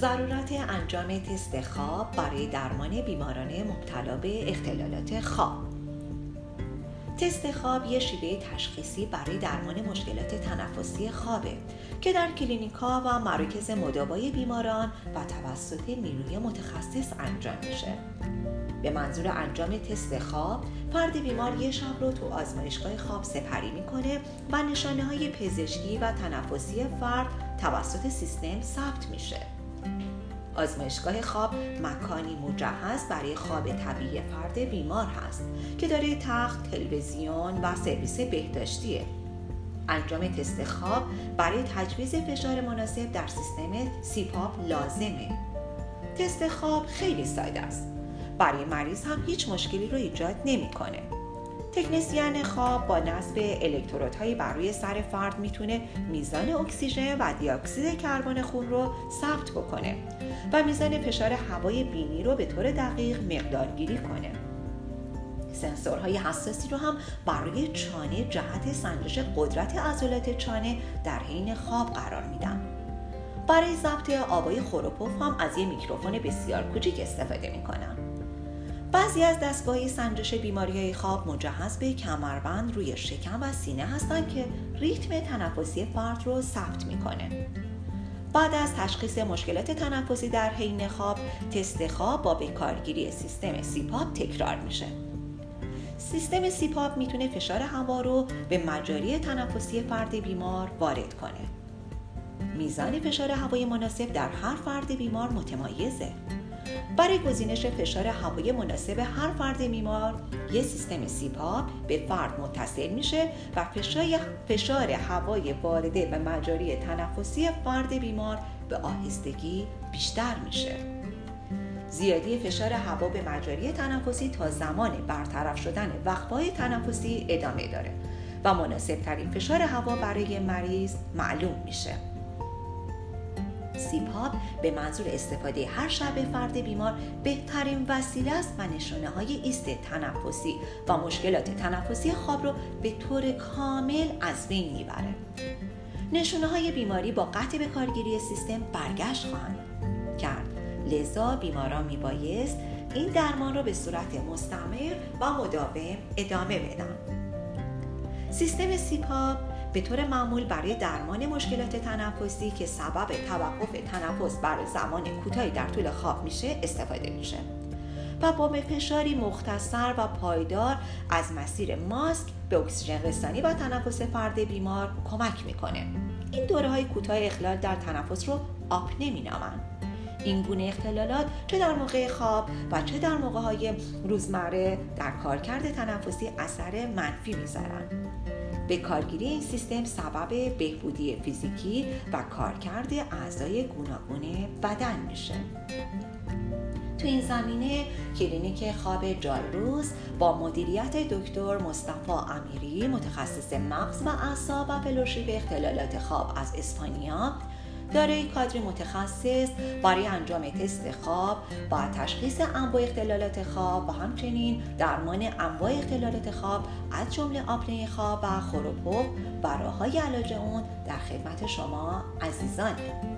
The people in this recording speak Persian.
ضرورت انجام تست خواب برای درمان بیماران مبتلا به اختلالات خواب تست خواب یه شیوه تشخیصی برای درمان مشکلات تنفسی خوابه که در کلینیکا و مراکز مداوای بیماران و توسط نیروی متخصص انجام میشه. به منظور انجام تست خواب فرد بیمار یه شب رو تو آزمایشگاه خواب سپری می‌کنه و نشانه های پزشکی و تنفسی فرد توسط سیستم ثبت میشه آزمایشگاه خواب مکانی مجهز برای خواب طبیعی فرد بیمار هست که داره تخت، تلویزیون و سرویس بهداشتیه. انجام تست خواب برای تجویز فشار مناسب در سیستم CPAP لازمه. تست خواب خیلی ساده است. برای مریض هم هیچ مشکلی رو ایجاد نمی‌کنه. تکنسیان خواب با نصب الکترودهایی بر روی سر فرد می‌تونه میزان اکسیژن و دیاکسید کربن خون رو ثبت بکنه و میزان فشار هوای بینی رو به طور دقیق مقدارگیری کنه. سنسورهای حساسی رو هم برای چانه جهت سنجش قدرت عضلات چانه در حین خواب قرار میدن. برای ضبط آوای خوروپوف هم از یه میکروفون بسیار کوچیک استفاده می‌کنم بعضی از دستگاه سنجش بیماری های خواب مجهز به کمربند روی شکم و سینه هستند که ریتم تنفسی فرد رو ثبت می‌کنه. بعد از تشخیص مشکلات تنفسی در حین خواب، تست خواب با بکارگیری سیستم CPAP تکرار میشه. سیستم CPAP می‌تونه فشار هوا رو به مجاری تنفسی فرد بیمار وارد کنه. میزان فشار هوای مناسب در هر فرد بیمار متمایزه. برای گزینش فشار هوایی مناسب هر فرد بیمار یک سیستم CPAP به فرد متصل میشه و فشار هوای وارده به مجاری تنفسی فرد بیمار به آهستگی بیشتر میشه. زیادی فشار هوا به مجاری تنفسی تا زمان برطرف شدن وقفه‌های تنفسی ادامه داره و مناسب ترین فشار هوا برای مریض معلوم میشه. CPAP به منظور استفاده هر شب فرد بیمار بهترین وسیله است و نشانه های ایست تنفسی و مشکلات تنفسی خواب رو به طور کامل از بین می‌بره. نشانه های بیماری با قطع به کارگیری سیستم برگشت خواهند کرد. لذا بیماران میبایست این درمان را به صورت مستمر و مداوم ادامه بدن. سیستم CPAP به طور معمول برای درمان مشکلات تنفسی که سبب توقف تنفس برای زمان کوتاهی در طول خواب میشه استفاده میشه. و با فشاری مختصر و پایدار از مسیر ماسک به اکسیژن رسانی و تنفس فرد بیمار کمک می‌کنه. این دوره های کوتاه اخلال در تنفس رو آپنه مینامند این گونه اختلالات چه در موقع خواب و چه در موقع های روزمره در کارکرد تنفسی اثر منفی می‌ذارند به کارگیری این سیستم سبب بهبودی فیزیکی و کارکرد اعضای گوناگون بدن میشه. تو این زمینه کلینیک خواب جالروز با مدیریت دکتر مصطفی امیری متخصص مغز و اعصاب و fellowship اختلالات خواب از اسپانیا دارای کادر متخصص برای انجام تست خواب و تشخیص انواع اختلالات خواب و همچنین درمان انواع اختلالات خواب از جمله آپنه خواب و خروپف و راههای علاج اون در خدمت شما عزیزانه